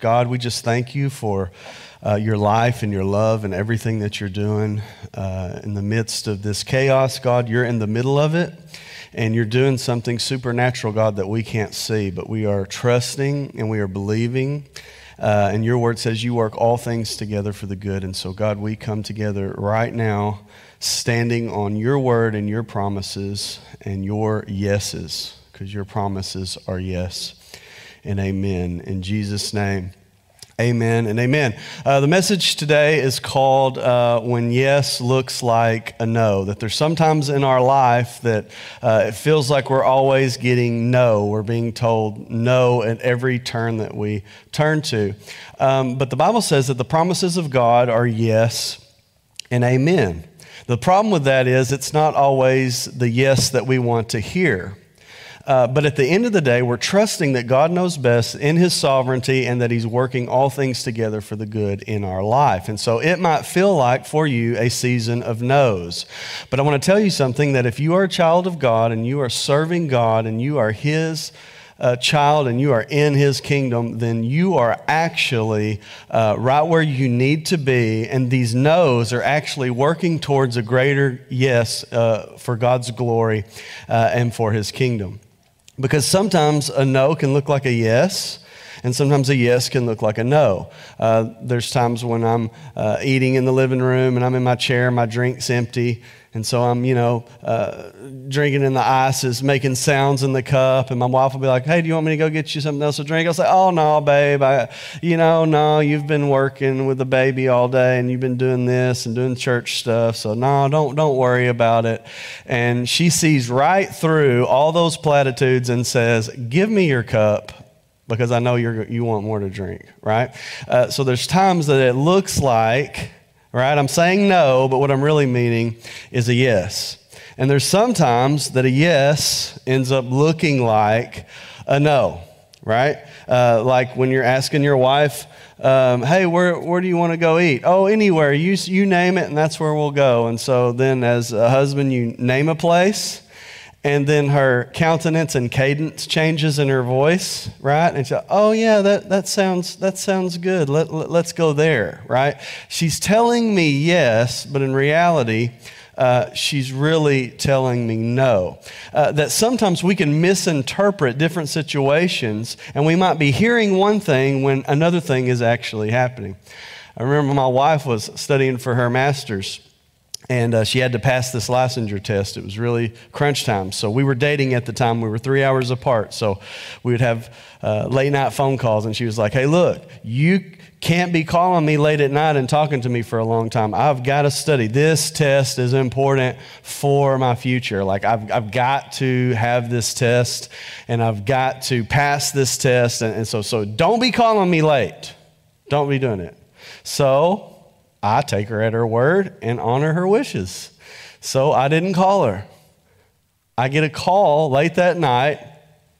God, we just thank you for uh, your life and your love and everything that you're doing uh, in the midst of this chaos. God, you're in the middle of it and you're doing something supernatural, God, that we can't see, but we are trusting and we are believing. Uh, and your word says you work all things together for the good. And so, God, we come together right now, standing on your word and your promises and your yeses, because your promises are yes and amen. In Jesus' name. Amen and amen. Uh, the message today is called uh, When Yes Looks Like a No. That there's sometimes in our life that uh, it feels like we're always getting no. We're being told no at every turn that we turn to. Um, but the Bible says that the promises of God are yes and amen. The problem with that is it's not always the yes that we want to hear. Uh, but at the end of the day, we're trusting that God knows best in His sovereignty and that He's working all things together for the good in our life. And so it might feel like for you a season of no's. But I want to tell you something that if you are a child of God and you are serving God and you are His uh, child and you are in his kingdom, then you are actually uh, right where you need to be. And these no's are actually working towards a greater yes uh, for God's glory uh, and for his kingdom. Because sometimes a no can look like a yes, and sometimes a yes can look like a no. Uh, there's times when I'm uh, eating in the living room and I'm in my chair, my drink's empty, and so I'm, you know, uh, drinking in the ice is making sounds in the cup, and my wife will be like, "Hey, do you want me to go get you something else to drink?" I'll say, "Oh no, babe, I, you know, no, you've been working with the baby all day, and you've been doing this and doing church stuff, so no, don't don't worry about it." And she sees right through all those platitudes and says, "Give me your cup." Because I know you're, you want more to drink, right? Uh, so there's times that it looks like right? I'm saying no, but what I'm really meaning is a yes. And there's sometimes that a yes ends up looking like a no, right? Uh, like when you're asking your wife, um, hey, where, where do you want to go eat? Oh, anywhere. You, you name it, and that's where we'll go. And so then, as a husband, you name a place, and then her countenance and cadence changes in her voice, right? And she's like, oh yeah, that, that sounds that sounds good. Let, let, let's go there, right? She's telling me yes, but in reality, uh, she's really telling me no. Uh, that sometimes we can misinterpret different situations, and we might be hearing one thing when another thing is actually happening. I remember my wife was studying for her master's and uh, she had to pass this licensure test. It was really crunch time. So we were dating at the time. We were three hours apart. So we would have uh, late night phone calls, and she was like, "Hey, look, you can't be calling me late at night and talking to me for a long time. I've got to study. This test is important for my future. Like I've, I've got to have this test, and I've got to pass this test. And, and so, so don't be calling me late. Don't be doing it. So I take her at her word and honor her wishes. So I didn't call her. I get a call late that night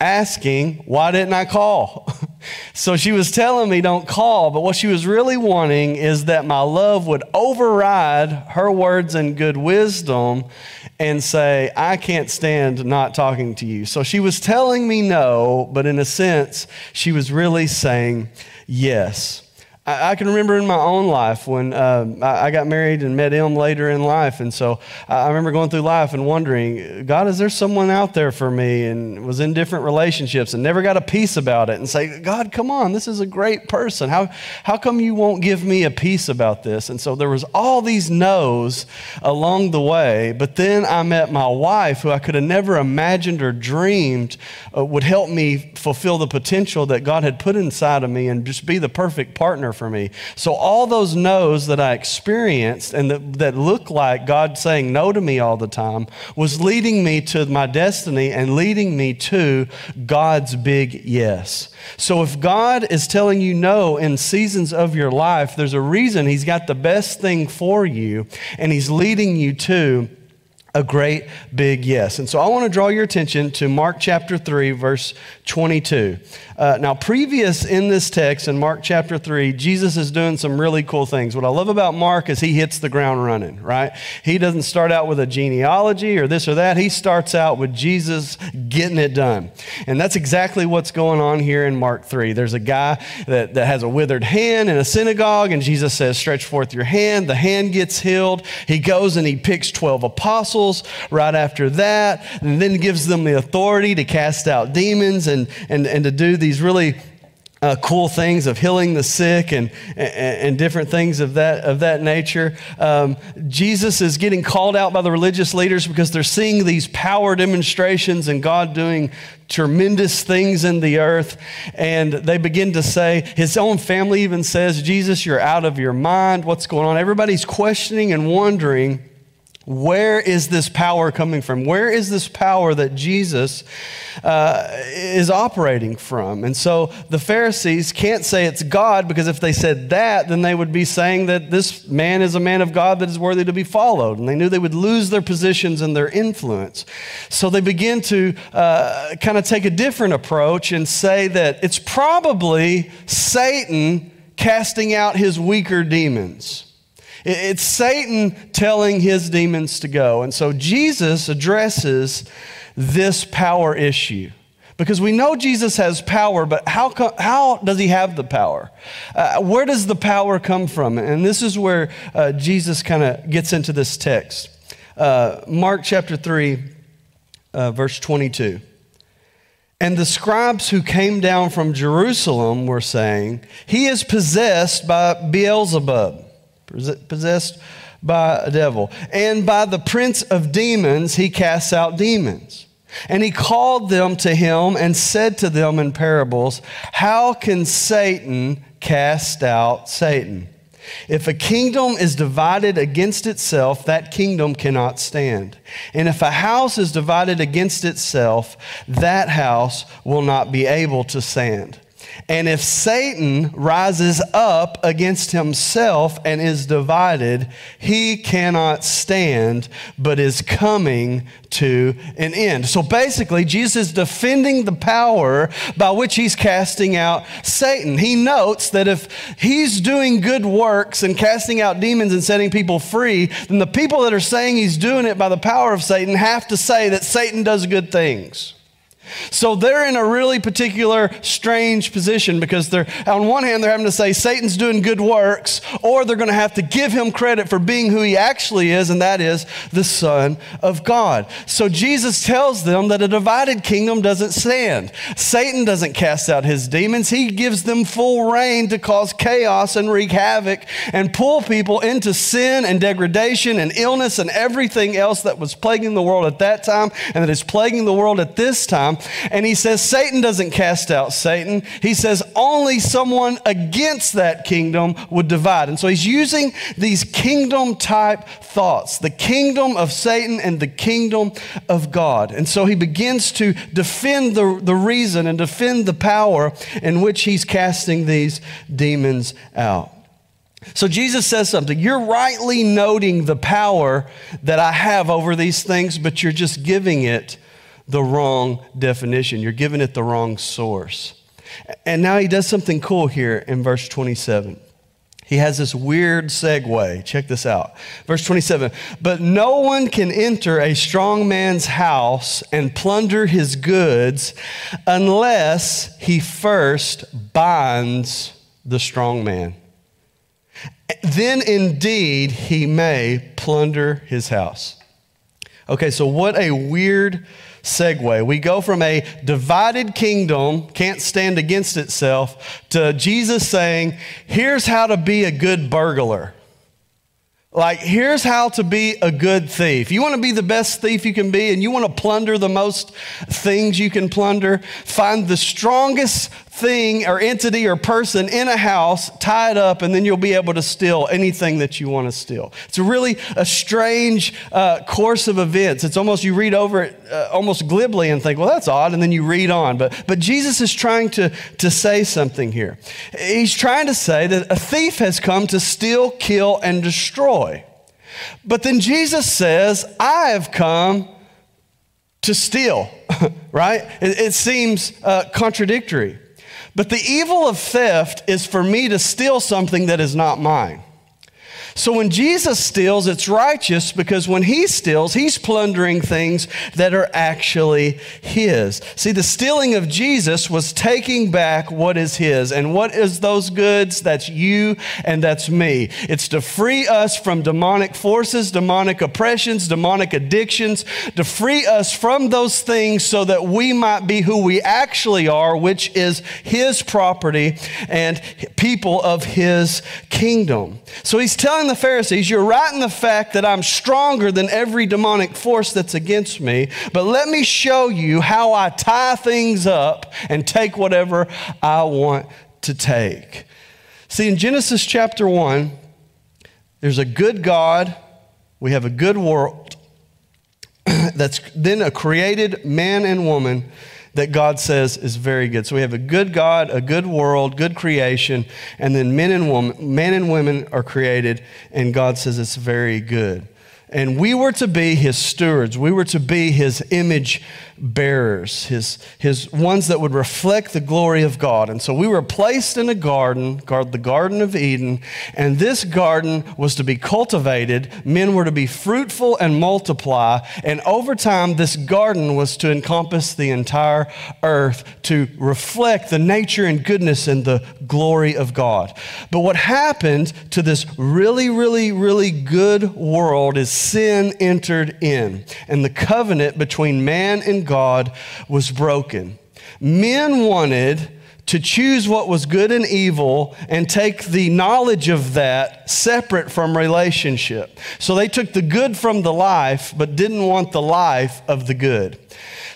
asking, Why didn't I call? so she was telling me, Don't call. But what she was really wanting is that my love would override her words and good wisdom and say, I can't stand not talking to you. So she was telling me no, but in a sense, she was really saying yes. I, I can remember in my own life when uh, I, I, got married and met him later in life. And so I remember going through life and wondering, God, is there someone out there for me? And was in different relationships and never got a peace about it. And say, God, come on, this is a great person. How, how come you won't give me a peace about this? And so there was all these no's along the way. But then I met my wife, who I could have never imagined or dreamed uh, would help me fulfill the potential that God had put inside of me and just be the perfect partner for me. So, all those no's that I experienced and that, that looked like God saying no to me all the time was leading me to my destiny and leading me to God's big yes. So, if God is telling you no in seasons of your life, there's a reason He's got the best thing for you and He's leading you to a great big yes. And so I want to draw your attention to Mark chapter 3, verse 22. Uh, now, previous in this text, in Mark chapter 3, Jesus is doing some really cool things. What I love about Mark is he hits the ground running, right? He doesn't start out with a genealogy or this or that. He starts out with Jesus getting it done. And that's exactly what's going on here in Mark 3. There's a guy that, that has a withered hand in a synagogue, and Jesus says, Stretch forth your hand. The hand gets healed. He goes and he picks 12 apostles right after that, and then gives them the authority to cast out demons and, and, and to do these really uh, cool things of healing the sick and, and, and, different things of that, of that nature. Um, Jesus is getting called out by the religious leaders because they're seeing these power demonstrations and God doing tremendous things in the earth. And they begin to say, his own family even says, Jesus, you're out of your mind. What's going on? Everybody's questioning and wondering where is this power coming from? Where is this power that Jesus uh, is operating from? And so the Pharisees can't say it's God because if they said that, then they would be saying that this man is a man of God that is worthy to be followed. And they knew they would lose their positions and their influence. So they begin to uh, kind of take a different approach and say that it's probably Satan casting out his weaker demons. It's Satan telling his demons to go. And so Jesus addresses this power issue. Because we know Jesus has power, but how, how does he have the power? Uh, where does the power come from? And this is where uh, Jesus kind of gets into this text. Uh, Mark chapter 3, uh, verse 22. And the scribes who came down from Jerusalem were saying, He is possessed by Beelzebub possessed by a devil. And by the prince of demons, he casts out demons. And he called them to him and said to them in parables, How can Satan cast out Satan? If a kingdom is divided against itself, that kingdom cannot stand. And if a house is divided against itself, that house will not be able to stand. And if Satan rises up against himself and is divided, he cannot stand, but is coming to an end. So basically, Jesus is defending the power by which he's casting out Satan. He notes that if he's doing good works and casting out demons and setting people free, then the people that are saying he's doing it by the power of Satan have to say that Satan does good things. So they're in a really particular strange position because they're, on one hand, they're having to say Satan's doing good works, or they're going to have to give him credit for being who he actually is, and that is the Son of God. So Jesus tells them that a divided kingdom doesn't stand. Satan doesn't cast out his demons, he gives them full reign to cause chaos and wreak havoc and pull people into sin and degradation and illness and everything else that was plaguing the world at that time and that is plaguing the world at this time. And he says, Satan doesn't cast out Satan. He says, only someone against that kingdom would divide. And so he's using these kingdom type thoughts the kingdom of Satan and the kingdom of God. And so he begins to defend the, the reason and defend the power in which he's casting these demons out. So Jesus says something. You're rightly noting the power that I have over these things, but you're just giving it the wrong definition. You're giving it the wrong source. And now he does something cool here in verse 27. He has this weird segue. Check this out. Verse 27 But no one can enter a strong man's house and plunder his goods unless he first binds the strong man. Then indeed he may plunder his house. Okay, so what a weird segue. We go from a divided kingdom, can't stand against itself, to Jesus saying, here's how to be a good burglar. Like, here's how to be a good thief. You want to be the best thief you can be, and you want to plunder the most things you can plunder? Find the strongest thing or entity or person in a house, tie it up, and then you'll be able to steal anything that you want to steal. It's really a strange uh, course of events. It's almost, you read over it uh, almost glibly and think, well, that's odd, and then you read on. But, but Jesus is trying to, to say something here. He's trying to say that a thief has come to steal, kill, and destroy. But then Jesus says, I have come to steal, right? It, it seems uh, contradictory. But the evil of theft is for me to steal something that is not mine. So when Jesus steals, it's righteous because when he steals, he's plundering things that are actually his. See, the stealing of Jesus was taking back what is his. And what is those goods? That's you and that's me. It's to free us from demonic forces, demonic oppressions, demonic addictions, to free us from those things so that we might be who we actually are, which is his property and people of his kingdom. So he's telling the Pharisees, You're right in the fact that I'm stronger than every demonic force that's against me, but let me show you how I tie things up and take whatever I want to take. See, in Genesis chapter 1, there's a good God, we have a good world that's then a created man and woman that God says is very good. So we have a good God, a good world, good creation, and then men and women, men and women are created, and God says it's very good. And we were to be his stewards. We were to be his image bearers, his, his ones that would reflect the glory of God. And so we were placed in a garden, the Garden of Eden, and this garden was to be cultivated. Men were to be fruitful and multiply. And over time, this garden was to encompass the entire earth to reflect the nature and goodness and the glory of God. But what happened to this really, really, really good world is sin entered in. And the covenant between man and God was broken. Men wanted to choose what was good and evil and take the knowledge of that separate from relationship. So they took the good from the life, but didn't want the life of the good.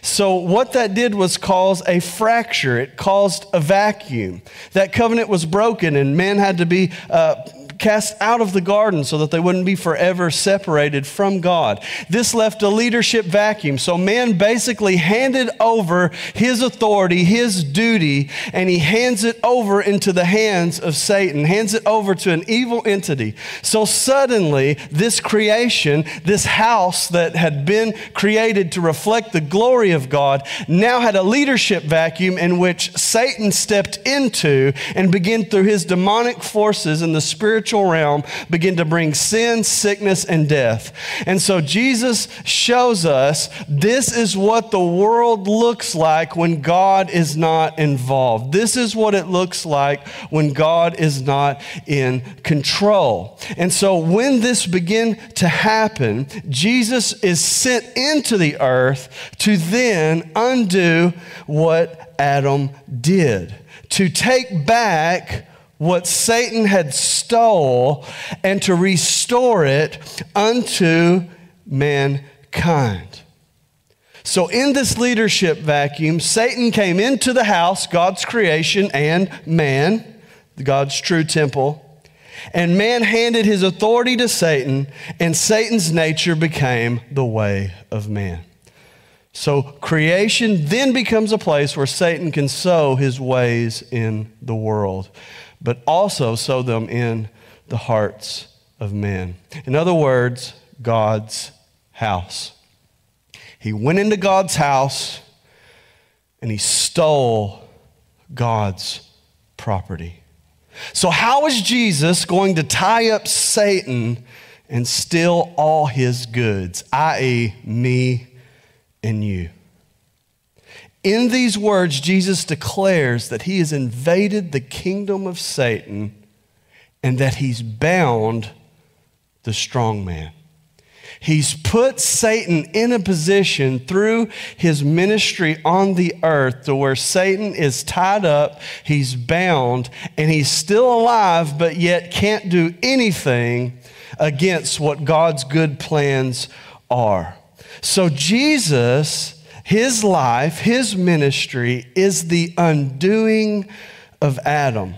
So, what that did was cause a fracture. It caused a vacuum. That covenant was broken, and men had to be uh, cast out of the garden so that they wouldn't be forever separated from God. This left a leadership vacuum. So man basically handed over his authority, his duty, and he hands it over into the hands of Satan, hands it over to an evil entity. So suddenly, this creation, this house that had been created to reflect the glory of God, now had a leadership vacuum in which Satan stepped into and began through his demonic forces and the spiritual spiritual realm begin to bring sin, sickness, and death. And so Jesus shows us this is what the world looks like when God is not involved. This is what it looks like when God is not in control. And so when this begin to happen, Jesus is sent into the earth to then undo what Adam did, to take back what Satan had stole and to restore it unto mankind. So, in this leadership vacuum, Satan came into the house, God's creation, and man, God's true temple. And man handed his authority to Satan, and Satan's nature became the way of man. So, creation then becomes a place where Satan can sow his ways in the world but also sow them in the hearts of men. In other words, God's house. He went into God's house and he stole God's property. So, how is Jesus going to tie up Satan and steal all his goods, i.e., me and you? In these words, Jesus declares that he has invaded the kingdom of Satan and that he's bound the strong man. He's put Satan in a position through his ministry on the earth to where Satan is tied up, he's bound, and he's still alive, but yet can't do anything against what God's good plans are. So Jesus his life, his ministry is the undoing of Adam.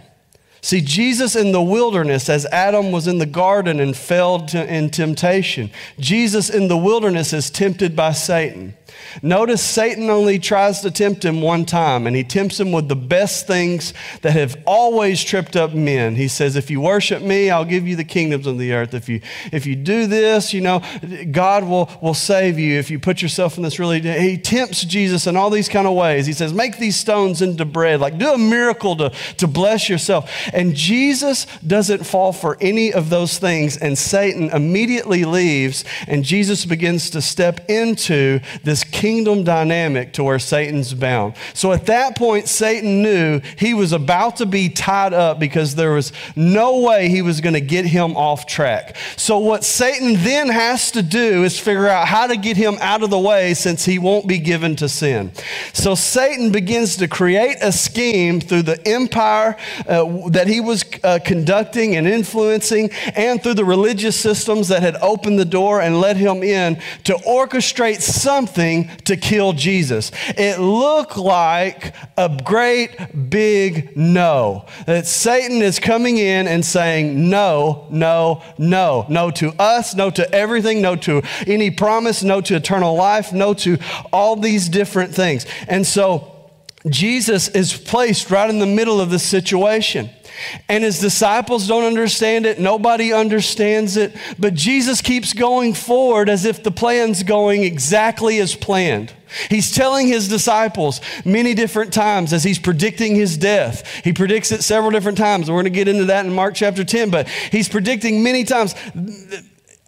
See, Jesus in the wilderness, as Adam was in the garden and fell to, in temptation, Jesus in the wilderness is tempted by Satan. Notice Satan only tries to tempt him one time, and he tempts him with the best things that have always tripped up men. He says, If you worship me, I'll give you the kingdoms of the earth. If you, if you do this, you know, God will, will save you. If you put yourself in this really, he tempts Jesus in all these kind of ways. He says, Make these stones into bread, like do a miracle to, to bless yourself. And Jesus doesn't fall for any of those things, and Satan immediately leaves, and Jesus begins to step into this kingdom dynamic to where Satan's bound. So at that point, Satan knew he was about to be tied up because there was no way he was going to get him off track. So what Satan then has to do is figure out how to get him out of the way since he won't be given to sin. So Satan begins to create a scheme through the empire uh, that he was uh, conducting and influencing and through the religious systems that had opened the door and let him in to orchestrate something to kill Jesus. It looked like a great big no. That Satan is coming in and saying, no, no, no. No to us, no to everything, no to any promise, no to eternal life, no to all these different things. And so, Jesus is placed right in the middle of the situation. And his disciples don't understand it. Nobody understands it. But Jesus keeps going forward as if the plan's going exactly as planned. He's telling his disciples many different times as he's predicting his death. He predicts it several different times. We're going to get into that in Mark chapter 10, but he's predicting many times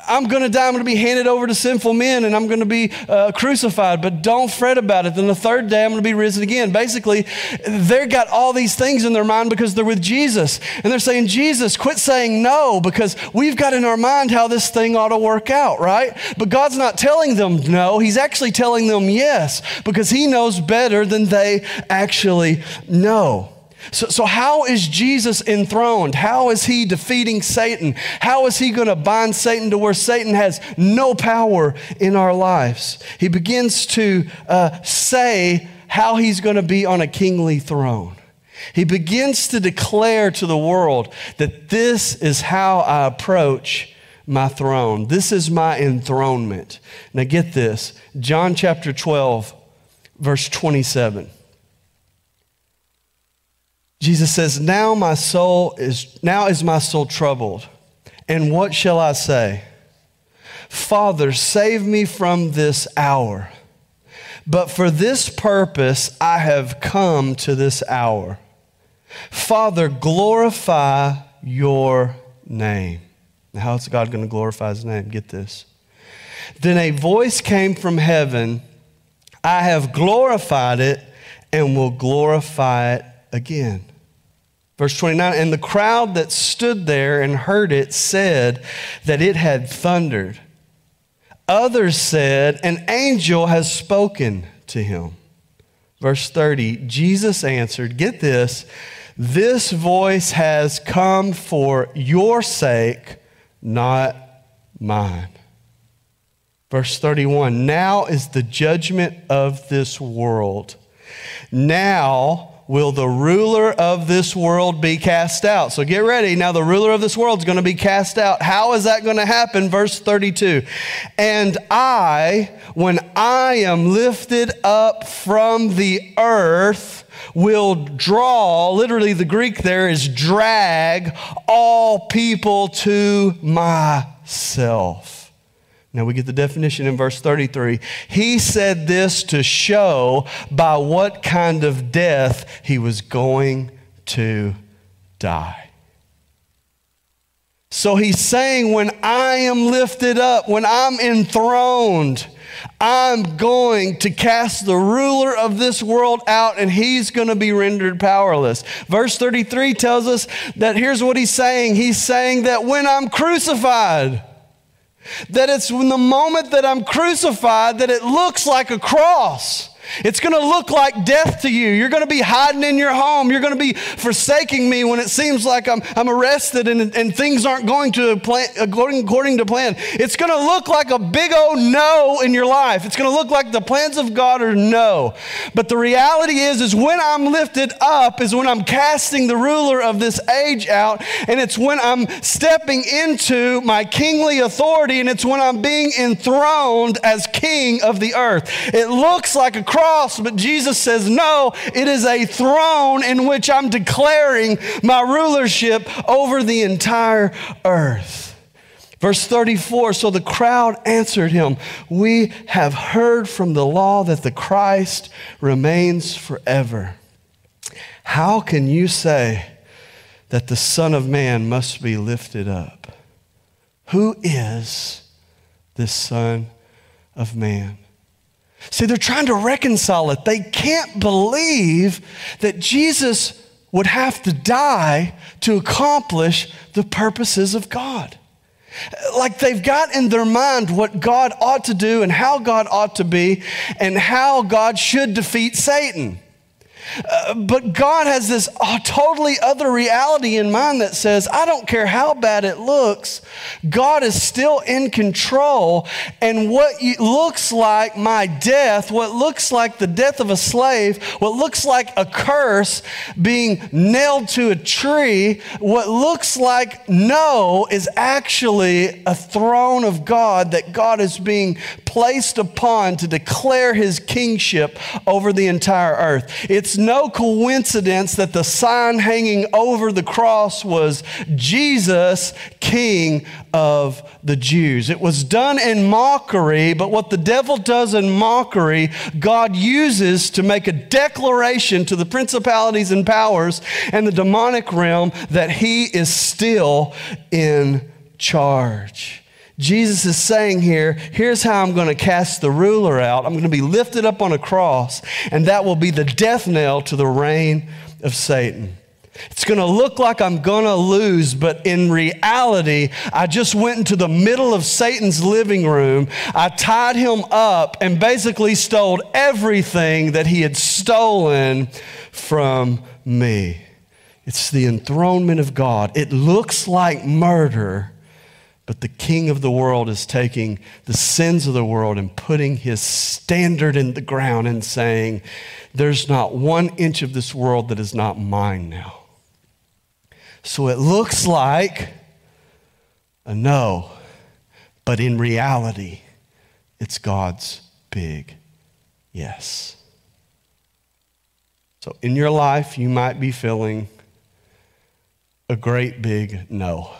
I'm going to die. I'm going to be handed over to sinful men and I'm going to be uh, crucified, but don't fret about it. Then the third day, I'm going to be risen again. Basically, they've got all these things in their mind because they're with Jesus. And they're saying, Jesus, quit saying no because we've got in our mind how this thing ought to work out, right? But God's not telling them no. He's actually telling them yes because He knows better than they actually know. So, so, how is Jesus enthroned? How is he defeating Satan? How is he going to bind Satan to where Satan has no power in our lives? He begins to uh, say how he's going to be on a kingly throne. He begins to declare to the world that this is how I approach my throne. This is my enthronement. Now, get this John chapter 12, verse 27. Jesus says, Now my soul is, now is my soul troubled. And what shall I say? Father, save me from this hour. But for this purpose I have come to this hour. Father, glorify your name. Now, how is God going to glorify his name? Get this. Then a voice came from heaven I have glorified it and will glorify it again. Verse 29 And the crowd that stood there and heard it said that it had thundered. Others said, An angel has spoken to him. Verse 30 Jesus answered, Get this, this voice has come for your sake, not mine. Verse 31 Now is the judgment of this world. Now, will the ruler of this world be cast out. So get ready. Now, the ruler of this world is going to be cast out. How is that going to happen? Verse 32. And I, when I am lifted up from the earth, will draw, literally, the Greek there is drag all people to myself. Now we get the definition in verse 33. He said this to show by what kind of death he was going to die. So he's saying, when I am lifted up, when I'm enthroned, I'm going to cast the ruler of this world out and he's going to be rendered powerless. Verse 33 tells us that here's what he's saying He's saying that when I'm crucified, that it's in the moment that I'm crucified that it looks like a cross. It's going to look like death to you. You're going to be hiding in your home. You're going to be forsaking me when it seems like I'm, I'm arrested and, and things aren't going to plan, according, according to plan. It's going to look like a big old no in your life. It's going to look like the plans of God are no. But the reality is, is when I'm lifted up is when I'm casting the ruler of this age out. And it's when I'm stepping into my kingly authority and it's when I'm being enthroned as king of the earth. It looks like a cross, but Jesus says, no, it is a throne in which I'm declaring my rulership over the entire earth. Verse 34 So the crowd answered him, We have heard from the law that the Christ remains forever. How can you say that the Son of Man must be lifted up? Who is this Son of Man? See, they're trying to reconcile it. They can't believe that Jesus would have to die to accomplish the purposes of God. Like they've got in their mind what God ought to do and how God ought to be and how God should defeat Satan. Uh, but God has this uh, totally other reality in mind that says, I don't care how bad it looks, God is still in control. And what looks like my death, what looks like the death of a slave, what looks like a curse being nailed to a tree, what looks like no is actually a throne of God that God is being placed upon to declare his kingship over the entire earth. It's no coincidence that the sign hanging over the cross was Jesus, King of the Jews. It was done in mockery, but what the devil does in mockery, God uses to make a declaration to the principalities and powers and the demonic realm that he is still in charge. Jesus is saying here, here's how I'm going to cast the ruler out. I'm going to be lifted up on a cross, and that will be the death knell to the reign of Satan. It's going to look like I'm going to lose, but in reality, I just went into the middle of Satan's living room. I tied him up and basically stole everything that he had stolen from me. It's the enthronement of God. It looks like murder but the king of the world is taking the sins of the world and putting his standard in the ground and saying, There's not one inch of this world that is not mine now. So it looks like a no, but in reality, it's God's big yes. So in your life, you might be feeling a great big no.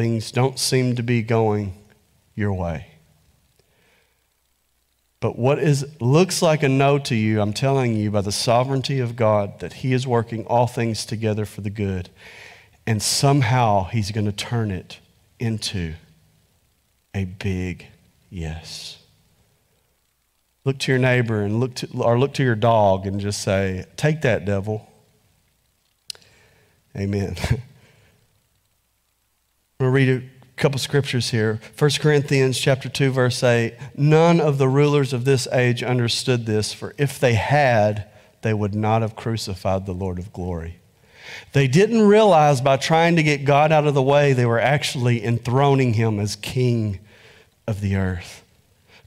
Things don't seem to be going your way. But what is looks like a no to you, I'm telling you by the sovereignty of God that he is working all things together for the good. And somehow he's going to turn it into a big yes. Look to your neighbor and look to, or look to your dog and just say, "Take that, devil." Amen. Going to read a couple scriptures here. 1 Corinthians chapter 2 verse 8. None of the rulers of this age understood this, for if they had, they would not have crucified the Lord of glory. They didn't realize by trying to get God out of the way, they were actually enthroning him as king of the earth.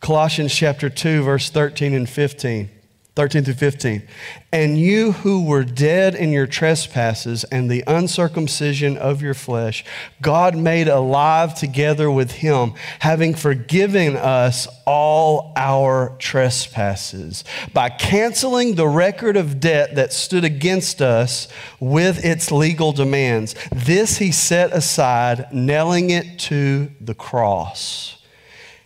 Colossians chapter 2 verse 13 and 15. 13 through 15. And you who were dead in your trespasses and the uncircumcision of your flesh, God made alive together with him, having forgiven us all our trespasses by canceling the record of debt that stood against us with its legal demands. This he set aside, nailing it to the cross.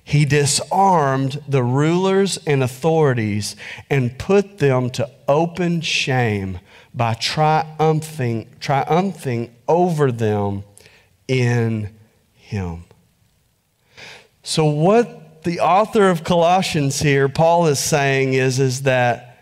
He disarmed the rulers and authorities and put them to open shame by triumphing, triumphing over them in Him. So, what the author of Colossians here, Paul, is saying is, is that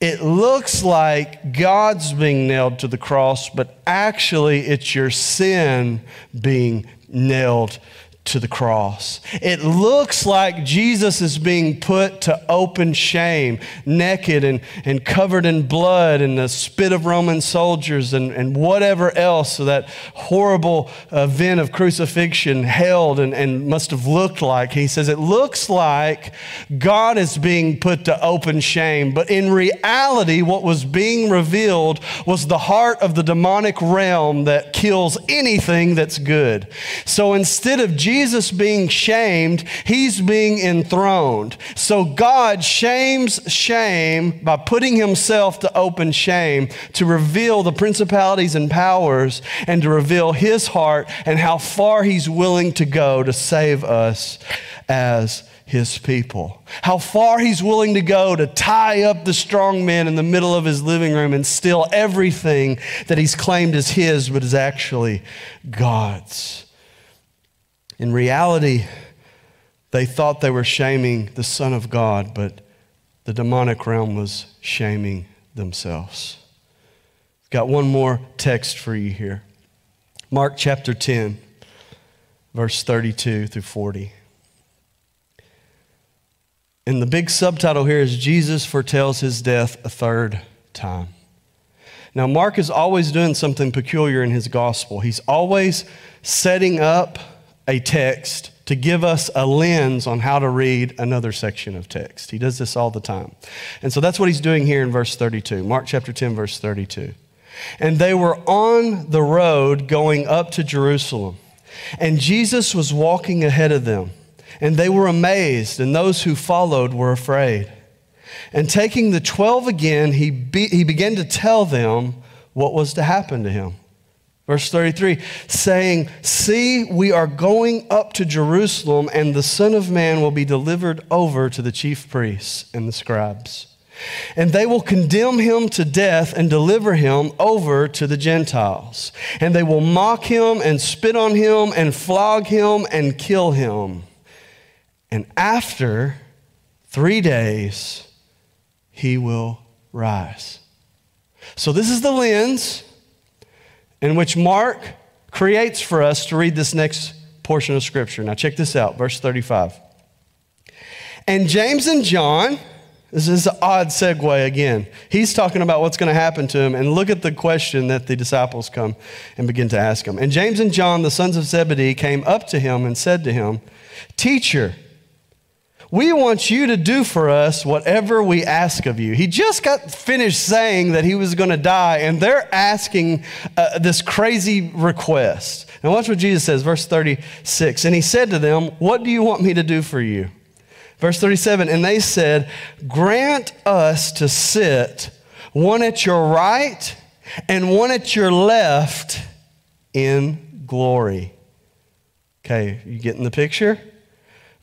it looks like God's being nailed to the cross, but actually it's your sin being nailed to the cross. It looks like Jesus is being put to open shame, naked and, and covered in blood and the spit of Roman soldiers and, and whatever else so that horrible event of crucifixion held and, and must have looked like. He says it looks like God is being put to open shame, but in reality, what was being revealed was the heart of the demonic realm that kills anything that's good. So instead of Jesus Jesus being shamed, he's being enthroned. So God shames shame by putting himself to open shame to reveal the principalities and powers and to reveal his heart and how far he's willing to go to save us as his people. How far he's willing to go to tie up the strong man in the middle of his living room and steal everything that he's claimed as his, but is actually God's. In reality, they thought they were shaming the Son of God, but the demonic realm was shaming themselves. Got one more text for you here Mark chapter 10, verse 32 through 40. And the big subtitle here is Jesus foretells his death a third time. Now, Mark is always doing something peculiar in his gospel. He's always setting up a text to give us a lens on how to read another section of text. He does this all the time. And so that's what he's doing here in verse 32, Mark chapter 10, verse 32. And they were on the road going up to Jerusalem, and Jesus was walking ahead of them. And they were amazed, and those who followed were afraid. And taking the twelve again, he, be, he began to tell them what was to happen to him. Verse 33 saying, See, we are going up to Jerusalem, and the Son of Man will be delivered over to the chief priests and the scribes. And they will condemn him to death and deliver him over to the Gentiles. And they will mock him and spit on him and flog him and kill him. And after three days, he will rise. So, this is the lens in which Mark creates for us to read this next portion of Scripture. Now, check this out, verse 35. And James and John, this is an odd segue again. He's talking about what's going to happen to him, and look at the question that the disciples come and begin to ask him. And James and John, the sons of Zebedee, came up to him and said to him, Teacher, we want you to do for us whatever we ask of you. He just got finished saying that he was going to die, and they're asking uh, this crazy request. And watch what Jesus says, verse 36. And he said to them, What do you want me to do for you? Verse 37 And they said, Grant us to sit one at your right and one at your left in glory. Okay, you getting the picture?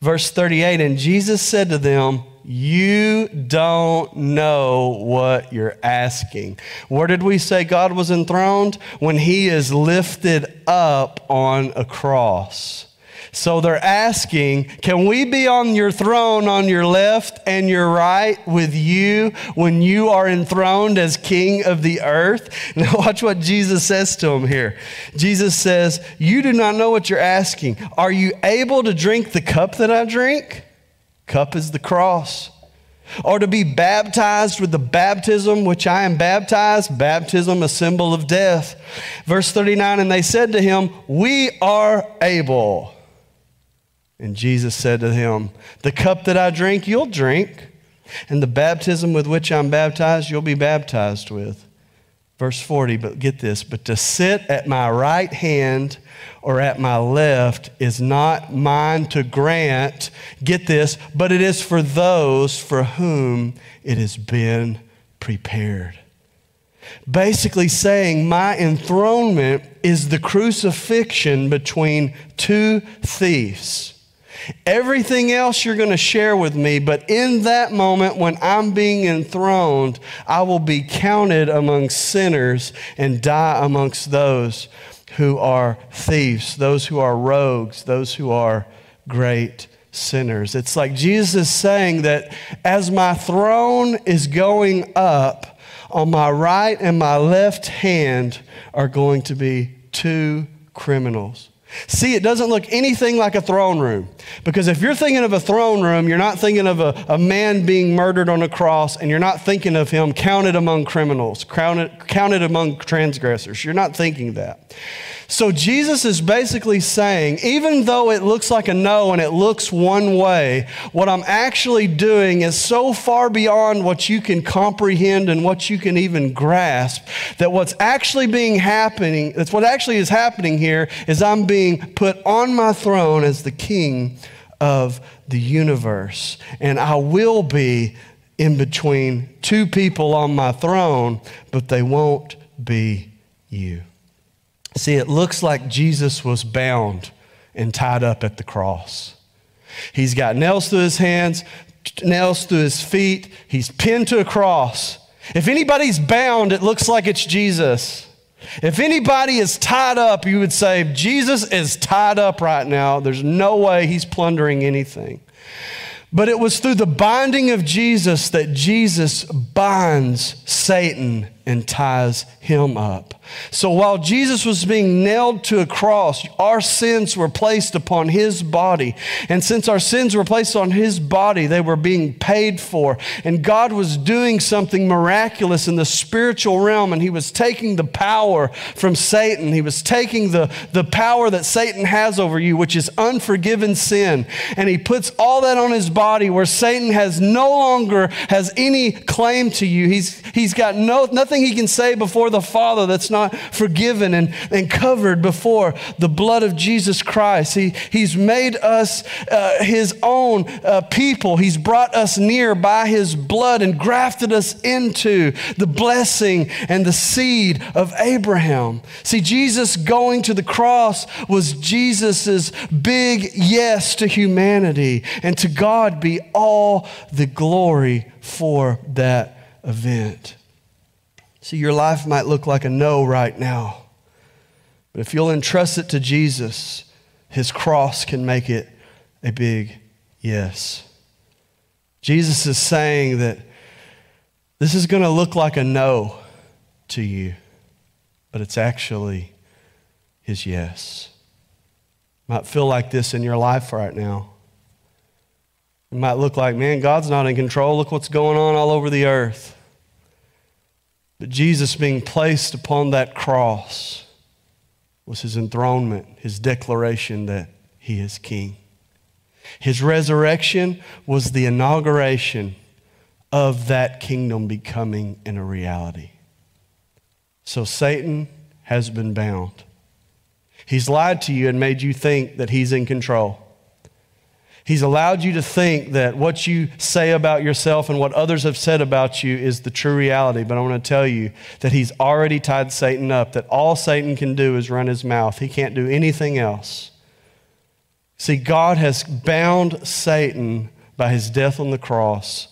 Verse 38 And Jesus said to them, You don't know what you're asking. Where did we say God was enthroned? When he is lifted up on a cross. So they're asking, Can we be on your throne on your left and your right with you when you are enthroned as king of the earth? Now, watch what Jesus says to them here. Jesus says, You do not know what you're asking. Are you able to drink the cup that I drink? Cup is the cross or to be baptized with the baptism which I am baptized, baptism a symbol of death. Verse 39 And they said to him, We are able. And Jesus said to him, The cup that I drink, you'll drink, and the baptism with which I'm baptized, you'll be baptized with. Verse 40, but get this, but to sit at my right hand or at my left is not mine to grant, get this, but it is for those for whom it has been prepared. Basically, saying my enthronement is the crucifixion between two thieves. Everything else you're going to share with me, but in that moment when I'm being enthroned, I will be counted among sinners and die amongst those who are thieves, those who are rogues, those who are great sinners. It's like Jesus saying that as my throne is going up, on my right and my left hand are going to be two criminals See, it doesn't look anything like a throne room. Because if you're thinking of a throne room, you're not thinking of a, a man being murdered on a cross, and you're not thinking of him counted among criminals, counted, counted among transgressors. You're not thinking that. So Jesus is basically saying, even though it looks like a no and it looks one way, what I'm actually doing is so far beyond what you can comprehend and what you can even grasp that what's actually being happening, that's what actually is happening here is I'm being put on my throne as the king of the universe. And I will be in between two people on my throne, but they won't be you. See, it looks like Jesus was bound and tied up at the cross. He's got nails through his hands, nails through his feet. He's pinned to a cross. If anybody's bound, it looks like it's Jesus. If anybody is tied up, you would say, Jesus is tied up right now. There's no way he's plundering anything. But it was through the binding of Jesus that Jesus binds Satan and ties him up. So while Jesus was being nailed to a cross, our sins were placed upon his body. And since our sins were placed on his body, they were being paid for. And God was doing something miraculous in the spiritual realm, and he was taking the power from Satan. He was taking the, the power that Satan has over you, which is unforgiven sin, and he puts all that on his body where Satan has no longer has any claim to you. He's, he's got no, nothing he can say before the Father that's not forgiven and, and covered before the blood of Jesus Christ. He, he's made us uh, His own uh, people. He's brought us near by His blood and grafted us into the blessing and the seed of Abraham. See, Jesus going to the cross was Jesus's big yes to humanity, and to God be all the glory for that event. See, your life might look like a no right now. But if you'll entrust it to Jesus, his cross can make it a big yes. Jesus is saying that this is going to look like a no to you, but it's actually his yes. Might feel like this in your life right now. It might look like, man, God's not in control. Look what's going on all over the earth. But Jesus being placed upon that cross was his enthronement, his declaration that he is king. His resurrection was the inauguration of that kingdom becoming in a reality. So Satan has been bound. He's lied to you and made you think that he's in control. He's allowed you to think that what you say about yourself and what others have said about you is the true reality. But I want to tell you that He's already tied Satan up, that all Satan can do is run his mouth. He can't do anything else. See, God has bound Satan by his death on the cross,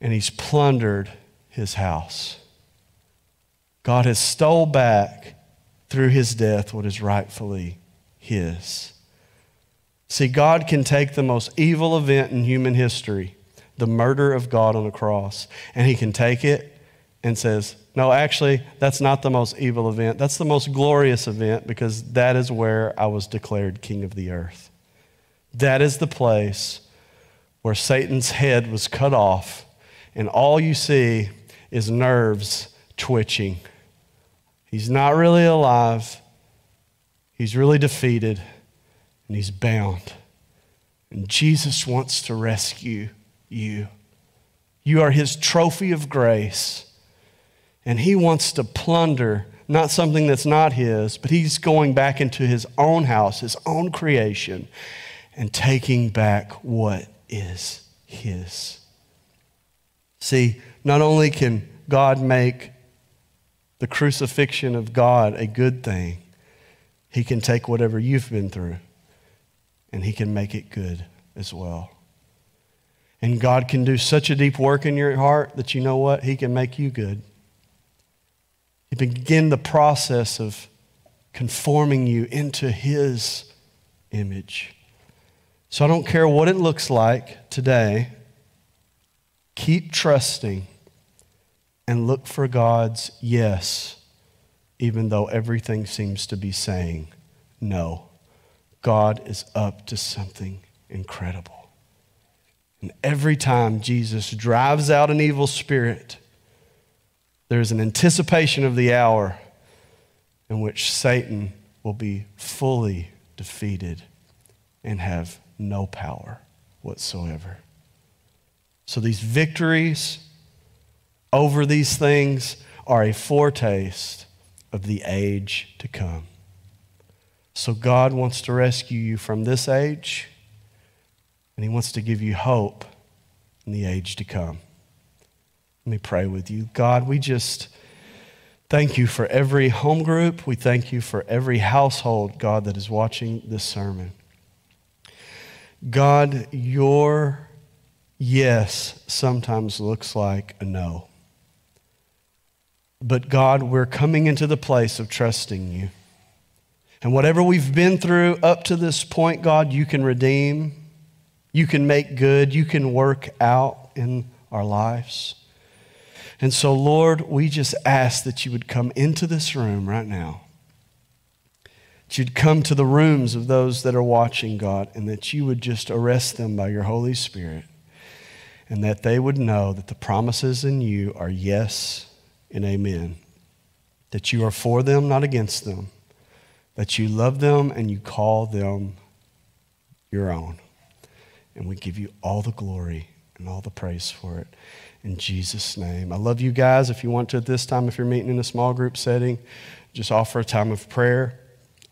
and He's plundered his house. God has stole back through his death what is rightfully his. See, God can take the most evil event in human history, the murder of God on a cross, and He can take it and says, no, actually, that's not the most evil event. That's the most glorious event because that is where I was declared king of the earth. That is the place where Satan's head was cut off, and all you see is nerves twitching. He's not really alive, he's really defeated and he's bound. And Jesus wants to rescue you. You are his trophy of grace. And he wants to plunder not something that's not his, but he's going back into his own house, his own creation, and taking back what is his. See, not only can God make the crucifixion of God a good thing, he can take whatever you've been through and He can make it good as well. And God can do such a deep work in your heart that you no what? He can make you good. He begin the process of conforming you into His image. So I don't care what it looks like today, keep trusting and look for God's yes, even though everything seems to be saying know God is up to something incredible. And every time Jesus drives out an evil spirit, there's an anticipation of the hour in which Satan will be fully defeated and have no power whatsoever. So these victories over these things are a foretaste of the age to come. So God wants to rescue you from this age, and He wants to give you hope in the age to come. Let me pray with you. God, we just thank you for every home group. We thank you for every household, God, that is watching this sermon. God, your yes sometimes looks like a no. But God, we're coming into the place of trusting you. And whatever we've been through up to this point, God, you can redeem, you can make good, you can work out in our lives. And so, Lord, we just ask that you would come into this room right now. That you'd come to the rooms of those that are watching, God, and that you would just arrest them by your Holy Spirit. And that they would know that the promises in you are yes and amen. That you are for them, not against them. That you love them and you call them your own. And we give you all the glory and all the praise for it in Jesus' name. I love you guys. If you want to at this time, if you're meeting in a small group setting, just offer a time of prayer,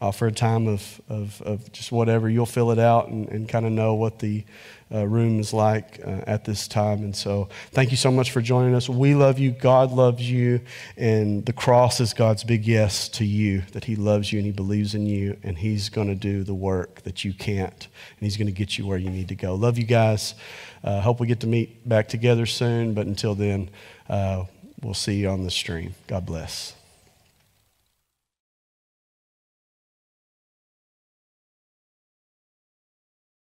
offer a time of, of, of just whatever. You'll fill it out and, and kind of know what the uh, room is like uh, at this time. And so, thank you so much for joining us. We love you. God loves you. And the cross is God's big yes to you that He loves you and He believes in you. And He's going to do the work that you can't. And He's going to get you where you need to go. Love you guys. Uh, hope we get to meet back together soon. But until then, uh, we'll see you on the stream. God bless.